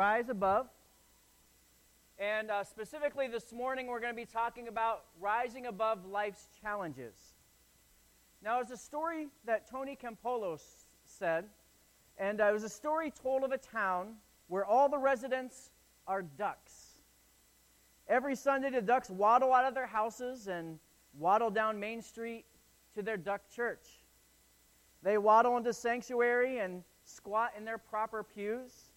Rise Above. And uh, specifically this morning, we're going to be talking about rising above life's challenges. Now, it's a story that Tony Campolo said, and uh, it was a story told of a town where all the residents are ducks. Every Sunday, the ducks waddle out of their houses and waddle down Main Street to their duck church. They waddle into sanctuary and squat in their proper pews.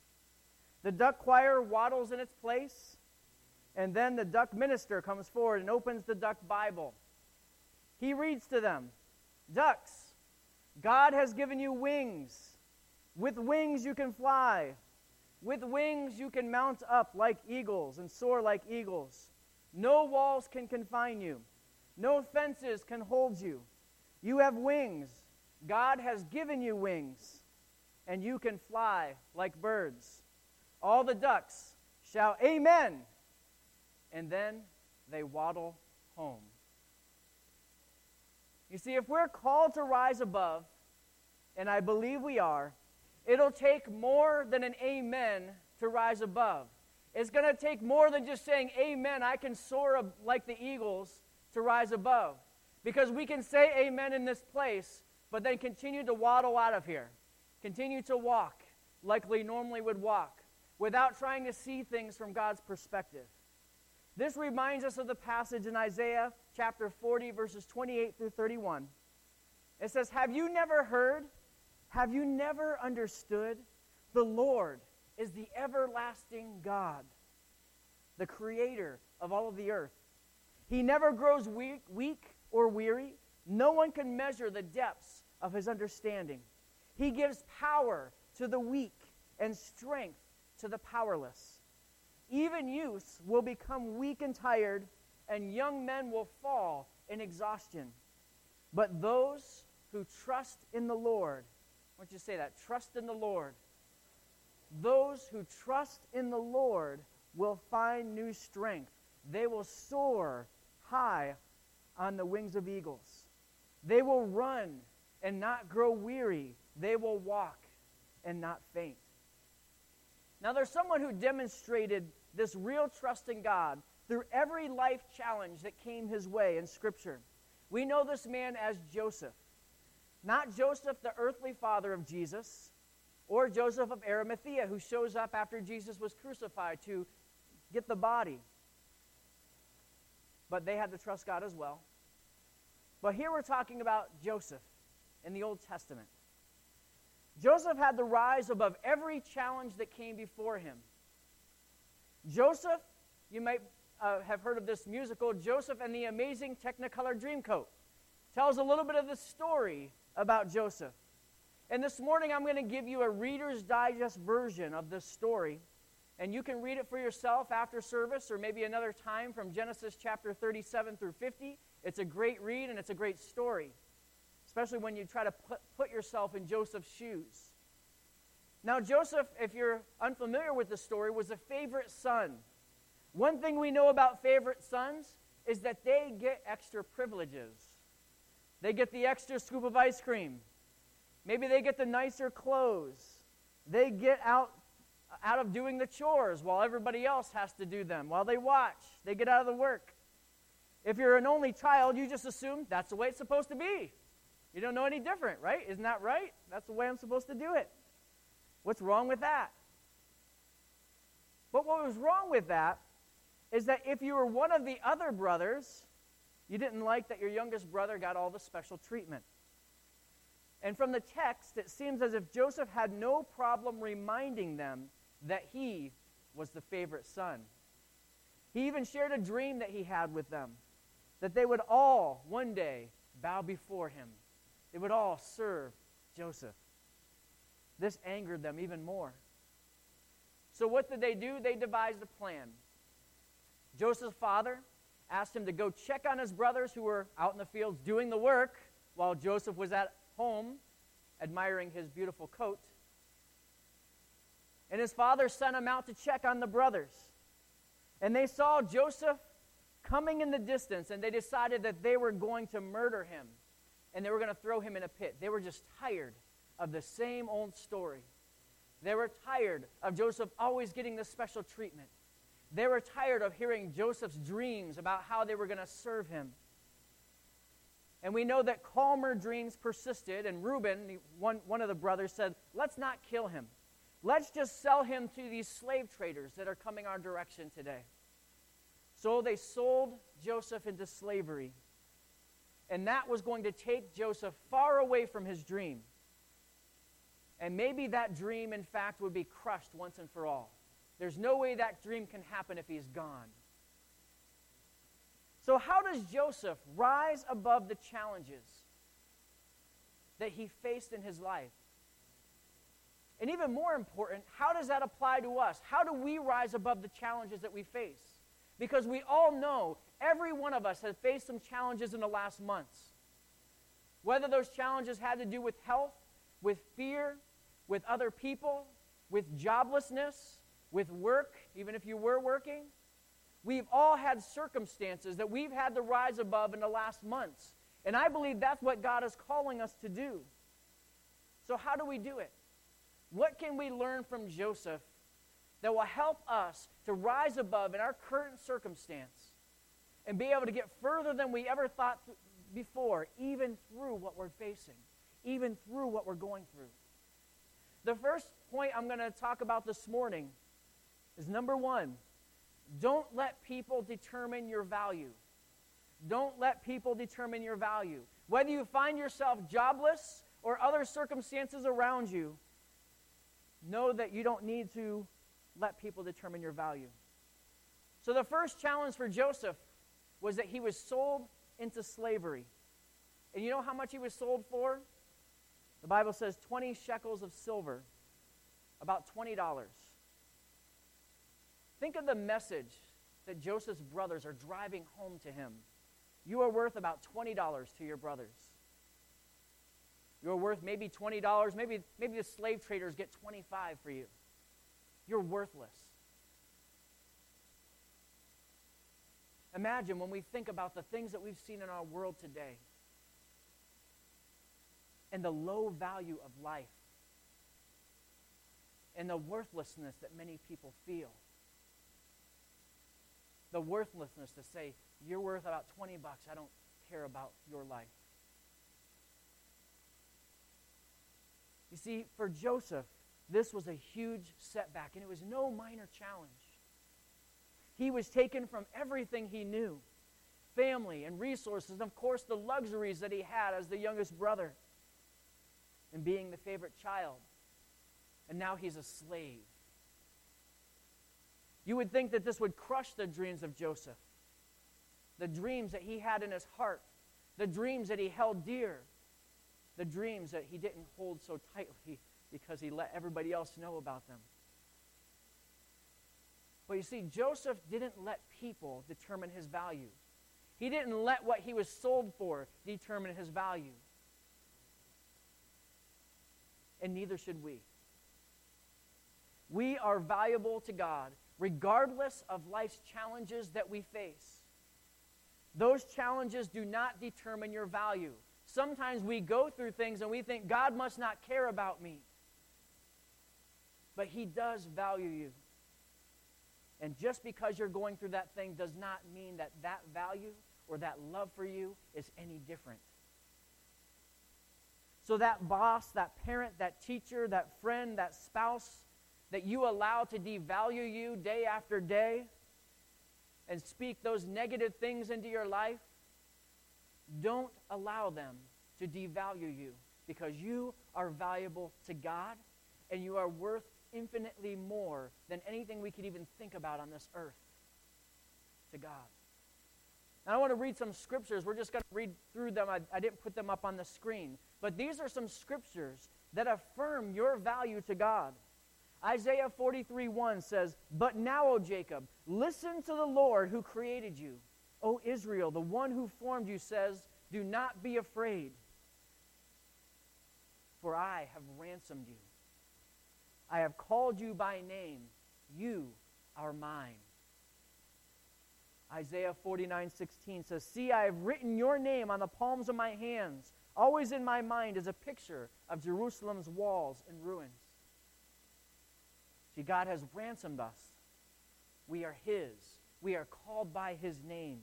The duck choir waddles in its place, and then the duck minister comes forward and opens the duck Bible. He reads to them Ducks, God has given you wings. With wings you can fly. With wings you can mount up like eagles and soar like eagles. No walls can confine you, no fences can hold you. You have wings. God has given you wings, and you can fly like birds. All the ducks shout, Amen, and then they waddle home. You see, if we're called to rise above, and I believe we are, it'll take more than an amen to rise above. It's going to take more than just saying, Amen, I can soar like the eagles to rise above. Because we can say amen in this place, but then continue to waddle out of here. Continue to walk like we normally would walk without trying to see things from God's perspective. This reminds us of the passage in Isaiah chapter 40, verses 28 through 31. It says, Have you never heard? Have you never understood? The Lord is the everlasting God, the creator of all of the earth. He never grows weak, weak or weary. No one can measure the depths of his understanding. He gives power to the weak and strength to the powerless. Even youths will become weak and tired, and young men will fall in exhaustion. But those who trust in the Lord, why don't you say that? Trust in the Lord. Those who trust in the Lord will find new strength. They will soar high on the wings of eagles. They will run and not grow weary. They will walk and not faint. Now, there's someone who demonstrated this real trust in God through every life challenge that came his way in Scripture. We know this man as Joseph. Not Joseph, the earthly father of Jesus, or Joseph of Arimathea, who shows up after Jesus was crucified to get the body but they had to trust God as well. But here we're talking about Joseph in the Old Testament. Joseph had to rise above every challenge that came before him. Joseph, you might uh, have heard of this musical, Joseph and the Amazing Technicolor Dreamcoat, tells a little bit of the story about Joseph. And this morning I'm going to give you a Reader's Digest version of this story and you can read it for yourself after service or maybe another time from Genesis chapter 37 through 50. It's a great read and it's a great story, especially when you try to put, put yourself in Joseph's shoes. Now, Joseph, if you're unfamiliar with the story, was a favorite son. One thing we know about favorite sons is that they get extra privileges. They get the extra scoop of ice cream. Maybe they get the nicer clothes. They get out out of doing the chores while everybody else has to do them. While they watch, they get out of the work. If you're an only child, you just assume that's the way it's supposed to be. You don't know any different, right? Isn't that right? That's the way I'm supposed to do it. What's wrong with that? But what was wrong with that is that if you were one of the other brothers, you didn't like that your youngest brother got all the special treatment. And from the text, it seems as if Joseph had no problem reminding them that he was the favorite son. He even shared a dream that he had with them that they would all one day bow before him. They would all serve Joseph. This angered them even more. So, what did they do? They devised a plan. Joseph's father asked him to go check on his brothers who were out in the fields doing the work while Joseph was at home admiring his beautiful coat. And his father sent him out to check on the brothers. And they saw Joseph coming in the distance, and they decided that they were going to murder him and they were going to throw him in a pit. They were just tired of the same old story. They were tired of Joseph always getting this special treatment. They were tired of hearing Joseph's dreams about how they were going to serve him. And we know that calmer dreams persisted, and Reuben, one, one of the brothers, said, Let's not kill him. Let's just sell him to these slave traders that are coming our direction today. So they sold Joseph into slavery. And that was going to take Joseph far away from his dream. And maybe that dream, in fact, would be crushed once and for all. There's no way that dream can happen if he's gone. So, how does Joseph rise above the challenges that he faced in his life? And even more important, how does that apply to us? How do we rise above the challenges that we face? Because we all know every one of us has faced some challenges in the last months. Whether those challenges had to do with health, with fear, with other people, with joblessness, with work, even if you were working. We've all had circumstances that we've had to rise above in the last months. And I believe that's what God is calling us to do. So, how do we do it? What can we learn from Joseph that will help us to rise above in our current circumstance and be able to get further than we ever thought before, even through what we're facing, even through what we're going through? The first point I'm going to talk about this morning is number one don't let people determine your value. Don't let people determine your value. Whether you find yourself jobless or other circumstances around you, know that you don't need to let people determine your value. So, the first challenge for Joseph was that he was sold into slavery. And you know how much he was sold for? The Bible says 20 shekels of silver, about $20. Think of the message that Joseph's brothers are driving home to him. You are worth about $20 to your brothers. You're worth maybe $20. Maybe, maybe the slave traders get 25 for you. You're worthless. Imagine when we think about the things that we've seen in our world today and the low value of life and the worthlessness that many people feel the worthlessness to say, you're worth about 20 bucks. I don't care about your life. You see, for Joseph, this was a huge setback, and it was no minor challenge. He was taken from everything he knew family and resources, and of course, the luxuries that he had as the youngest brother and being the favorite child. And now he's a slave. You would think that this would crush the dreams of Joseph, the dreams that he had in his heart, the dreams that he held dear, the dreams that he didn't hold so tightly because he let everybody else know about them. But you see, Joseph didn't let people determine his value. He didn't let what he was sold for determine his value. And neither should we. We are valuable to God regardless of life's challenges that we face. Those challenges do not determine your value. Sometimes we go through things and we think, God must not care about me. But He does value you. And just because you're going through that thing does not mean that that value or that love for you is any different. So, that boss, that parent, that teacher, that friend, that spouse, that you allow to devalue you day after day and speak those negative things into your life, don't allow them to devalue you because you are valuable to God and you are worth infinitely more than anything we could even think about on this earth to God. Now, I want to read some scriptures. We're just going to read through them. I, I didn't put them up on the screen. But these are some scriptures that affirm your value to God. Isaiah 43 1 says, But now, O Jacob, listen to the Lord who created you. O Israel, the one who formed you says, Do not be afraid, for I have ransomed you. I have called you by name. You are mine. Isaiah 49 16 says, See, I have written your name on the palms of my hands. Always in my mind is a picture of Jerusalem's walls and ruins. See, God has ransomed us. We are His. We are called by His name.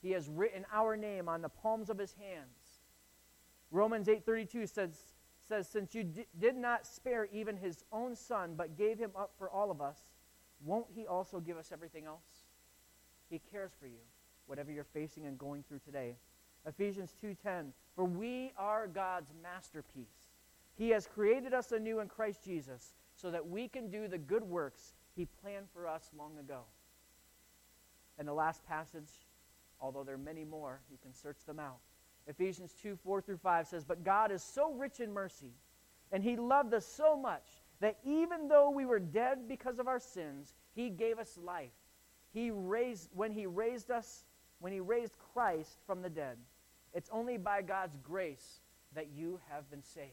He has written our name on the palms of His hands. Romans 8:32 says, says, Since you d- did not spare even His own Son, but gave Him up for all of us, won't He also give us everything else? He cares for you, whatever you're facing and going through today. Ephesians 2:10 For we are God's masterpiece. He has created us anew in Christ Jesus so that we can do the good works he planned for us long ago. And the last passage, although there are many more, you can search them out. Ephesians 2 4 through 5 says, But God is so rich in mercy, and He loved us so much that even though we were dead because of our sins, He gave us life. He raised, when He raised us, when He raised Christ from the dead, it's only by God's grace that you have been saved.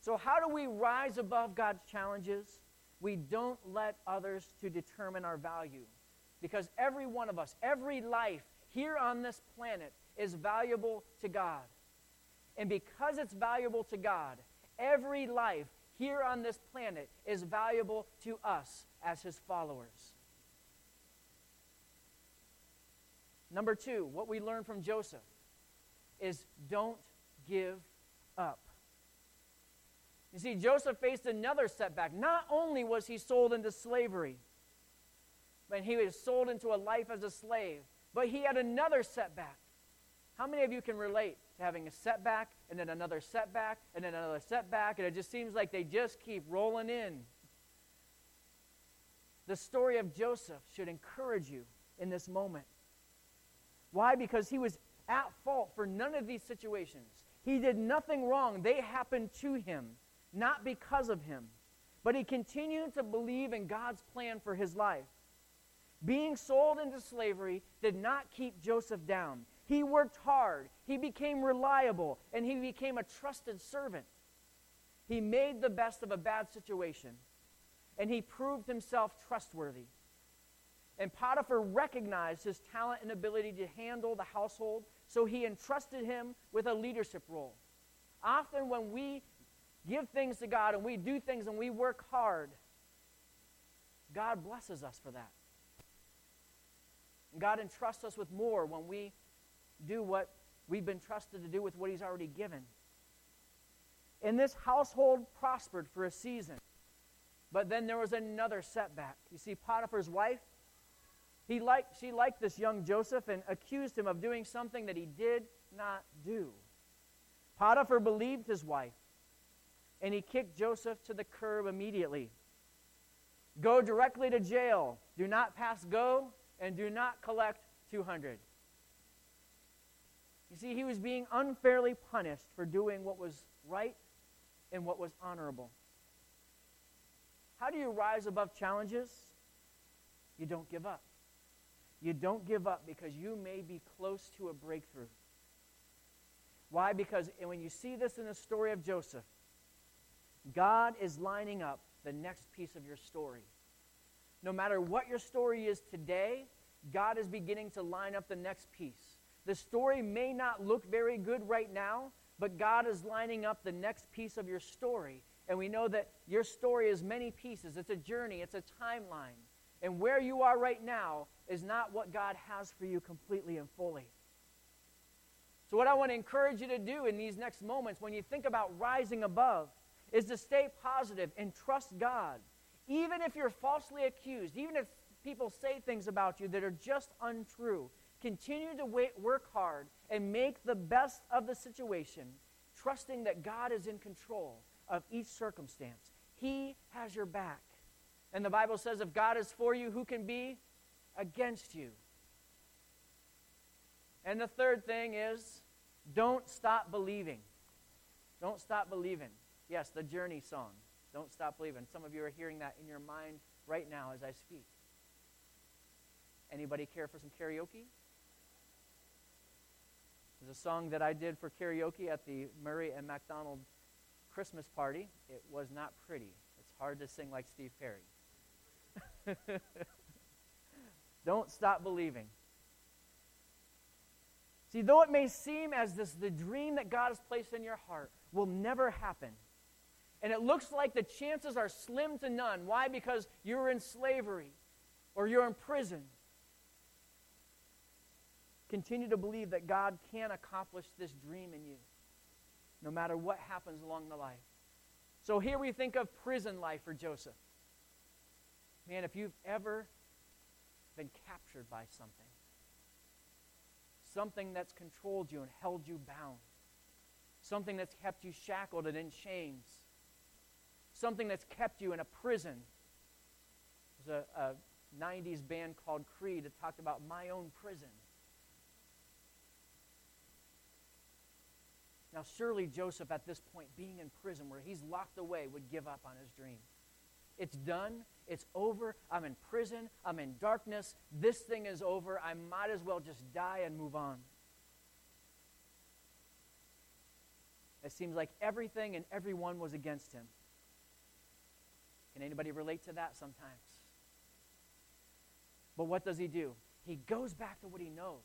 So, how do we rise above God's challenges? We don't let others to determine our value. Because every one of us, every life here on this planet is valuable to God. And because it's valuable to God, every life here on this planet is valuable to us as his followers. Number two, what we learn from Joseph is don't give up. You see, Joseph faced another setback. Not only was he sold into slavery, but he was sold into a life as a slave, but he had another setback. How many of you can relate to having a setback and then another setback and then another setback, and it just seems like they just keep rolling in? The story of Joseph should encourage you in this moment. Why? Because he was at fault for none of these situations. He did nothing wrong, they happened to him not because of him, but he continued to believe in God's plan for his life. Being sold into slavery did not keep Joseph down. He worked hard, he became reliable, and he became a trusted servant. He made the best of a bad situation, and he proved himself trustworthy. And Potiphar recognized his talent and ability to handle the household, so he entrusted him with a leadership role. Often, when we give things to God and we do things and we work hard, God blesses us for that. And God entrusts us with more when we do what we've been trusted to do with what He's already given. And this household prospered for a season. But then there was another setback. You see, Potiphar's wife, he liked, she liked this young Joseph and accused him of doing something that he did not do. Potiphar believed his wife and he kicked Joseph to the curb immediately. Go directly to jail. Do not pass go, and do not collect 200. You see, he was being unfairly punished for doing what was right and what was honorable. How do you rise above challenges? You don't give up. You don't give up because you may be close to a breakthrough. Why? Because when you see this in the story of Joseph, God is lining up the next piece of your story. No matter what your story is today, God is beginning to line up the next piece. The story may not look very good right now, but God is lining up the next piece of your story. And we know that your story is many pieces. It's a journey, it's a timeline. And where you are right now is not what God has for you completely and fully. So, what I want to encourage you to do in these next moments when you think about rising above is to stay positive and trust God. Even if you're falsely accused, even if people say things about you that are just untrue, continue to wait, work hard and make the best of the situation, trusting that God is in control of each circumstance. He has your back. And the Bible says, if God is for you, who can be against you? And the third thing is, don't stop believing. Don't stop believing. Yes, the Journey song. Don't stop believing. Some of you are hearing that in your mind right now as I speak. Anybody care for some karaoke? There's a song that I did for karaoke at the Murray and MacDonald Christmas party. It was not pretty. It's hard to sing like Steve Perry. Don't stop believing. See, though it may seem as this the dream that God has placed in your heart will never happen, and it looks like the chances are slim to none. Why? Because you're in slavery or you're in prison. Continue to believe that God can accomplish this dream in you, no matter what happens along the life. So here we think of prison life for Joseph. Man, if you've ever been captured by something, something that's controlled you and held you bound, something that's kept you shackled and in chains, something that's kept you in a prison. There's a, a 90s band called Creed that talked about my own prison. Now, surely Joseph, at this point, being in prison where he's locked away, would give up on his dream. It's done. It's over. I'm in prison. I'm in darkness. This thing is over. I might as well just die and move on. It seems like everything and everyone was against him. Can anybody relate to that sometimes? But what does he do? He goes back to what he knows.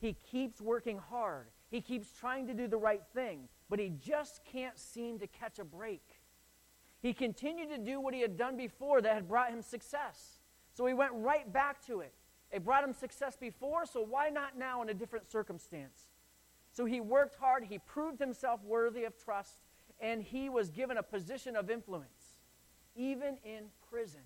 He keeps working hard. He keeps trying to do the right thing, but he just can't seem to catch a break. He continued to do what he had done before that had brought him success. So he went right back to it. It brought him success before, so why not now in a different circumstance? So he worked hard, he proved himself worthy of trust, and he was given a position of influence, even in prison.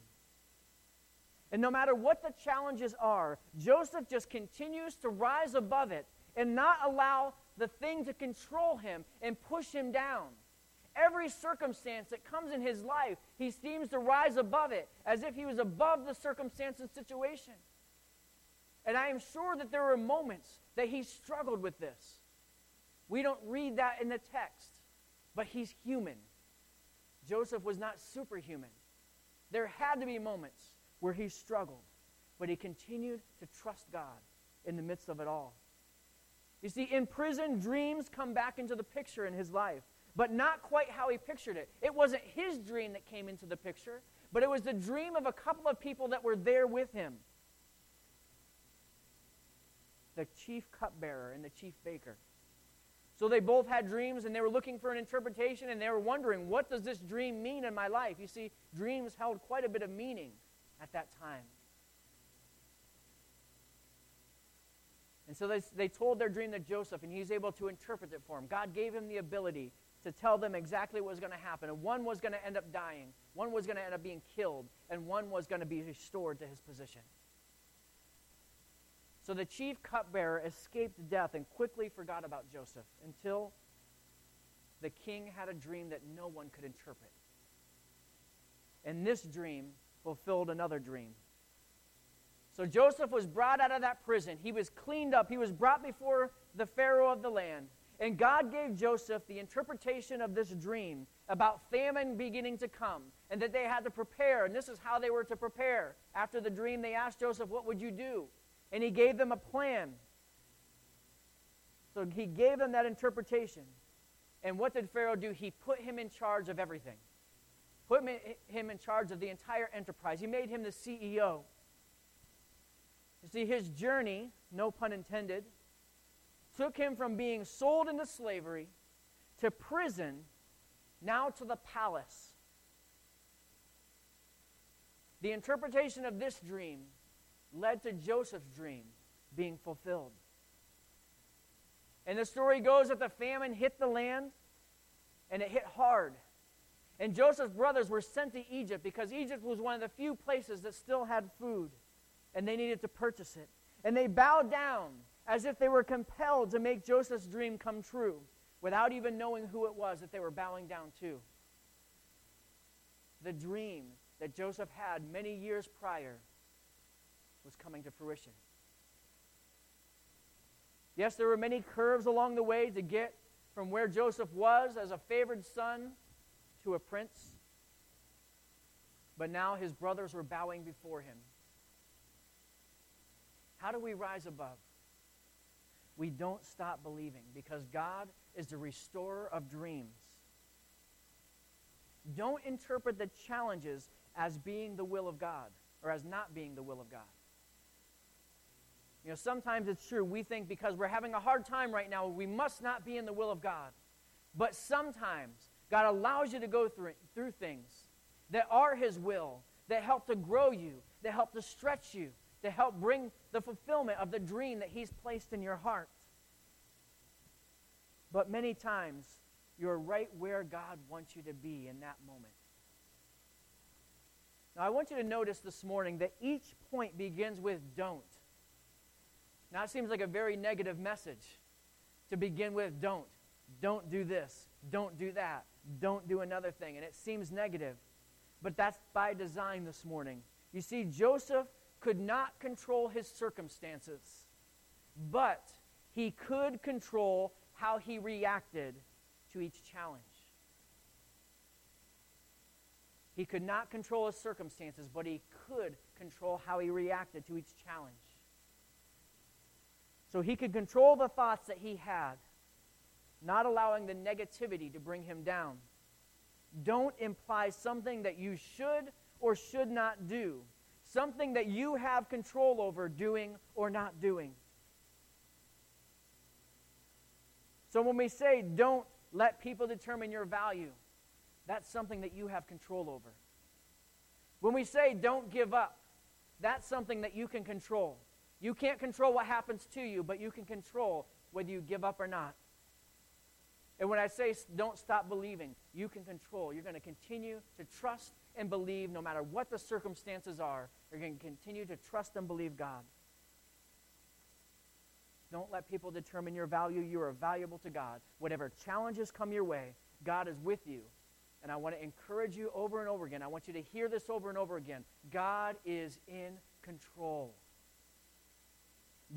And no matter what the challenges are, Joseph just continues to rise above it and not allow the thing to control him and push him down every circumstance that comes in his life, he seems to rise above it as if he was above the circumstance and situation. And I am sure that there were moments that he struggled with this. We don't read that in the text, but he's human. Joseph was not superhuman. There had to be moments where he struggled, but he continued to trust God in the midst of it all. You see, in prison, dreams come back into the picture in his life but not quite how he pictured it. It wasn't his dream that came into the picture, but it was the dream of a couple of people that were there with him the chief cupbearer and the chief baker. So they both had dreams and they were looking for an interpretation and they were wondering, what does this dream mean in my life? You see, dreams held quite a bit of meaning at that time. And so they, they told their dream to Joseph, and he's able to interpret it for him. God gave him the ability to tell them exactly what was going to happen. And one was going to end up dying, one was going to end up being killed, and one was going to be restored to his position. So the chief cupbearer escaped death and quickly forgot about Joseph until the king had a dream that no one could interpret. And this dream fulfilled another dream. So Joseph was brought out of that prison. He was cleaned up. He was brought before the Pharaoh of the land. And God gave Joseph the interpretation of this dream about famine beginning to come and that they had to prepare. And this is how they were to prepare. After the dream, they asked Joseph, What would you do? And he gave them a plan. So he gave them that interpretation. And what did Pharaoh do? He put him in charge of everything, put him in charge of the entire enterprise. He made him the CEO. You see, his journey, no pun intended, took him from being sold into slavery to prison, now to the palace. The interpretation of this dream led to Joseph's dream being fulfilled. And the story goes that the famine hit the land and it hit hard. And Joseph's brothers were sent to Egypt because Egypt was one of the few places that still had food and they needed to purchase it. And they bowed down as if they were compelled to make Joseph's dream come true without even knowing who it was that they were bowing down to. The dream that Joseph had many years prior was coming to fruition. Yes, there were many curves along the way to get from where Joseph was as a favored son to a prince. But now his brothers were bowing before him. How do we rise above? we don't stop believing because God is the restorer of dreams. Don't interpret the challenges as being the will of God or as not being the will of God. You know, sometimes it's true. We think because we're having a hard time right now, we must not be in the will of God. But sometimes God allows you to go through, through things that are His will, that help to grow you, that help to stretch you, to help bring the fulfillment of the dream that He's placed in your heart. But many times, you're right where God wants you to be in that moment. Now, I want you to notice this morning that each point begins with don't. Now, it seems like a very negative message to begin with don't. Don't do this. Don't do that. Don't do another thing. And it seems negative. But that's by design this morning. You see, Joseph could not control his circumstances, but he could control how he reacted to each challenge. He could not control his circumstances, but he could control how he reacted to each challenge. So he could control the thoughts that he had, not allowing the negativity to bring him down. Don't imply something that you should or should not do, something that you have control over doing or not doing. So when we say don't let people determine your value, that's something that you have control over. When we say don't give up, that's something that you can control. You can't control what happens to you, but you can control whether you give up or not. And when I say don't stop believing, you can control. You're going to continue to trust and believe no matter what the circumstances are. You're going to continue to trust and believe God. Don't let people determine your value. You are valuable to God. Whatever challenges come your way, God is with you. And I want to encourage you over and over again. I want you to hear this over and over again. God is in control.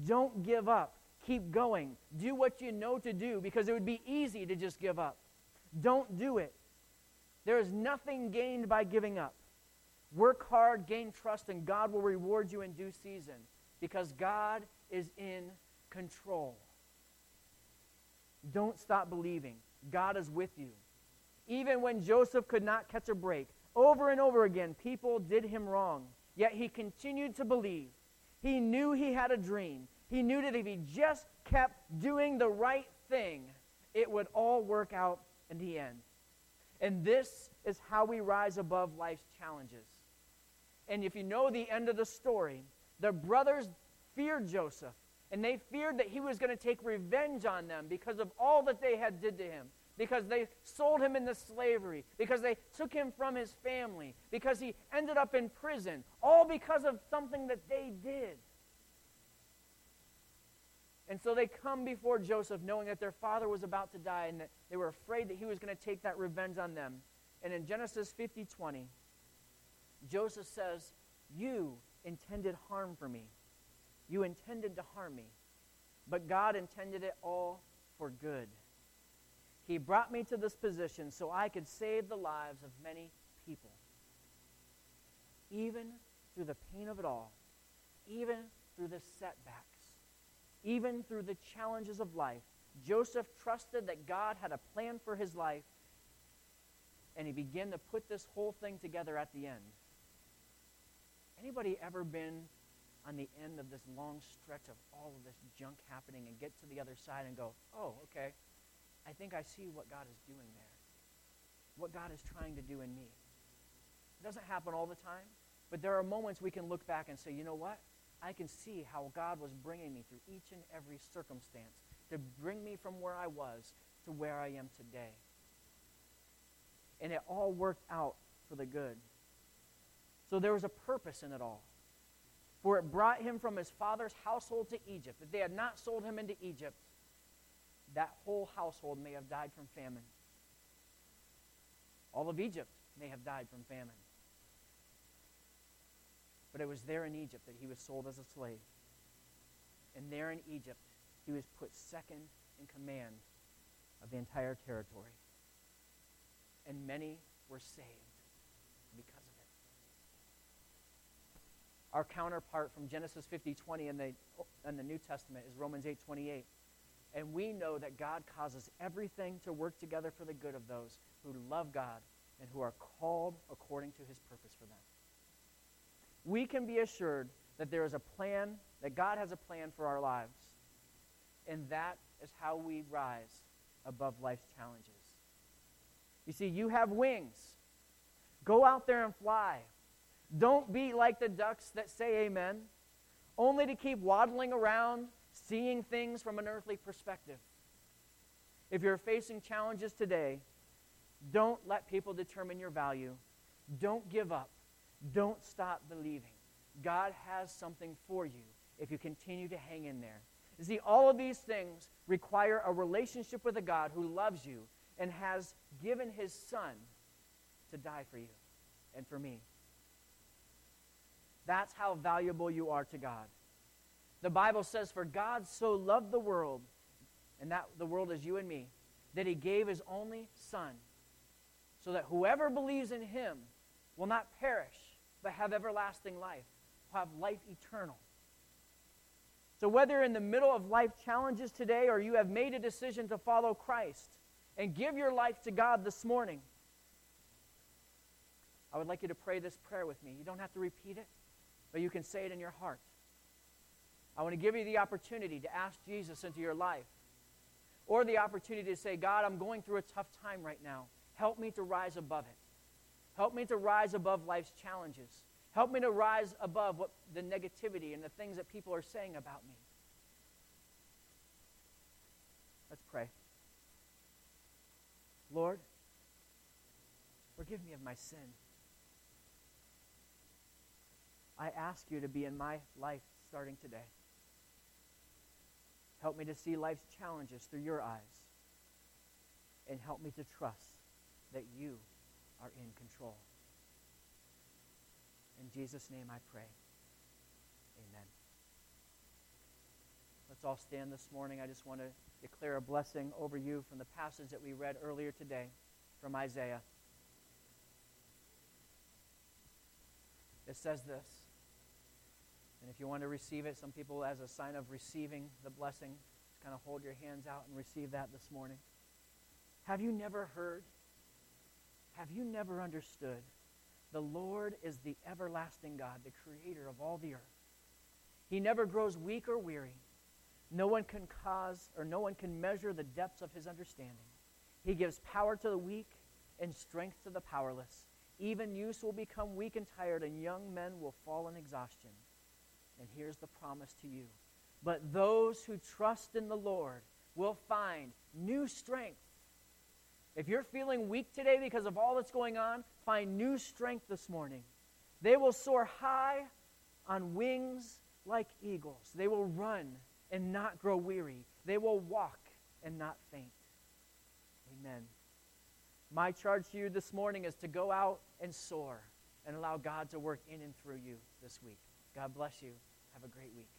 Don't give up. Keep going. Do what you know to do because it would be easy to just give up. Don't do it. There is nothing gained by giving up. Work hard, gain trust, and God will reward you in due season because God is in control. Don't stop believing. God is with you. Even when Joseph could not catch a break, over and over again, people did him wrong. Yet he continued to believe. He knew he had a dream. He knew that if he just kept doing the right thing, it would all work out in the end. And this is how we rise above life's challenges. And if you know the end of the story, the brothers feared Joseph, and they feared that he was going to take revenge on them because of all that they had did to him because they sold him into slavery, because they took him from his family, because he ended up in prison, all because of something that they did. And so they come before Joseph knowing that their father was about to die and that they were afraid that he was going to take that revenge on them. And in Genesis 50 20, Joseph says, You intended harm for me. You intended to harm me. But God intended it all for good he brought me to this position so I could save the lives of many people. Even through the pain of it all, even through the setbacks, even through the challenges of life, Joseph trusted that God had a plan for his life, and he began to put this whole thing together at the end. Anybody ever been on the end of this long stretch of all of this junk happening and get to the other side and go, oh, okay, I think I see what God is doing there, what God is trying to do in me. It doesn't happen all the time, but there are moments we can look back and say, you know what? I can see how God was bringing me through each and every circumstance to bring me from where I was to where I am today. And it all worked out for the good. So there was a purpose in it all. For it brought him from his father's household to Egypt. If they had not sold him into Egypt, that whole household may have died from famine. All of Egypt may have died from famine. But it was there in Egypt that he was sold as a slave. And there in Egypt, he was put second in command of the entire territory. And many were saved because of it. Our counterpart from Genesis 50, 20 in the, in the New Testament is Romans 8, 28. And we know that God causes everything to work together for the good of those who love God and who are called according to his purpose for them. We can be assured that there is a plan, that God has a plan for our lives. And that is how we rise above life's challenges. You see, you have wings. Go out there and fly. Don't be like the ducks that say amen, only to keep waddling around, seeing things from an earthly perspective. If you're facing challenges today, don't let people determine your value. Don't give up. Don't stop believing. God has something for you if you continue to hang in there. You see, all of these things require a relationship with a God who loves you and has given his son to die for you and for me. That's how valuable you are to God. The Bible says, For God so loved the world, and that the world is you and me, that he gave his only Son, so that whoever believes in him will not perish, but have everlasting life, have life eternal. So, whether in the middle of life challenges today or you have made a decision to follow Christ and give your life to God this morning, I would like you to pray this prayer with me. You don't have to repeat it, but you can say it in your heart. I want to give you the opportunity to ask Jesus into your life, or the opportunity to say, God, I'm going through a tough time right now. Help me to rise above it. Help me to rise above life's challenges. Help me to rise above what, the negativity and the things that people are saying about me. Let's pray. Lord, forgive me of my sin. I ask you to be in my life starting today. Help me to see life's challenges through your eyes. And help me to trust that you are in control. In Jesus' name I pray. Amen. Let's all stand this morning. I just want to declare a blessing over you from the passage that we read earlier today from Isaiah. It says this. And if you want to receive it, some people, as a sign of receiving the blessing, kind of hold your hands out and receive that this morning. Have you never heard? Have you never understood? The Lord is the everlasting God, the creator of all the earth. He never grows weak or weary. No one can cause or no one can measure the depths of his understanding. He gives power to the weak and strength to the powerless. Even youths will become weak and tired, and young men will fall in exhaustion. And here's the promise to you. But those who trust in the Lord will find new strength. If you're feeling weak today because of all that's going on, find new strength this morning. They will soar high on wings like eagles. They will run and not grow weary. They will walk and not faint. Amen. My charge to you this morning is to go out and soar and allow God to work in and through you this week. God bless you. Have a great week.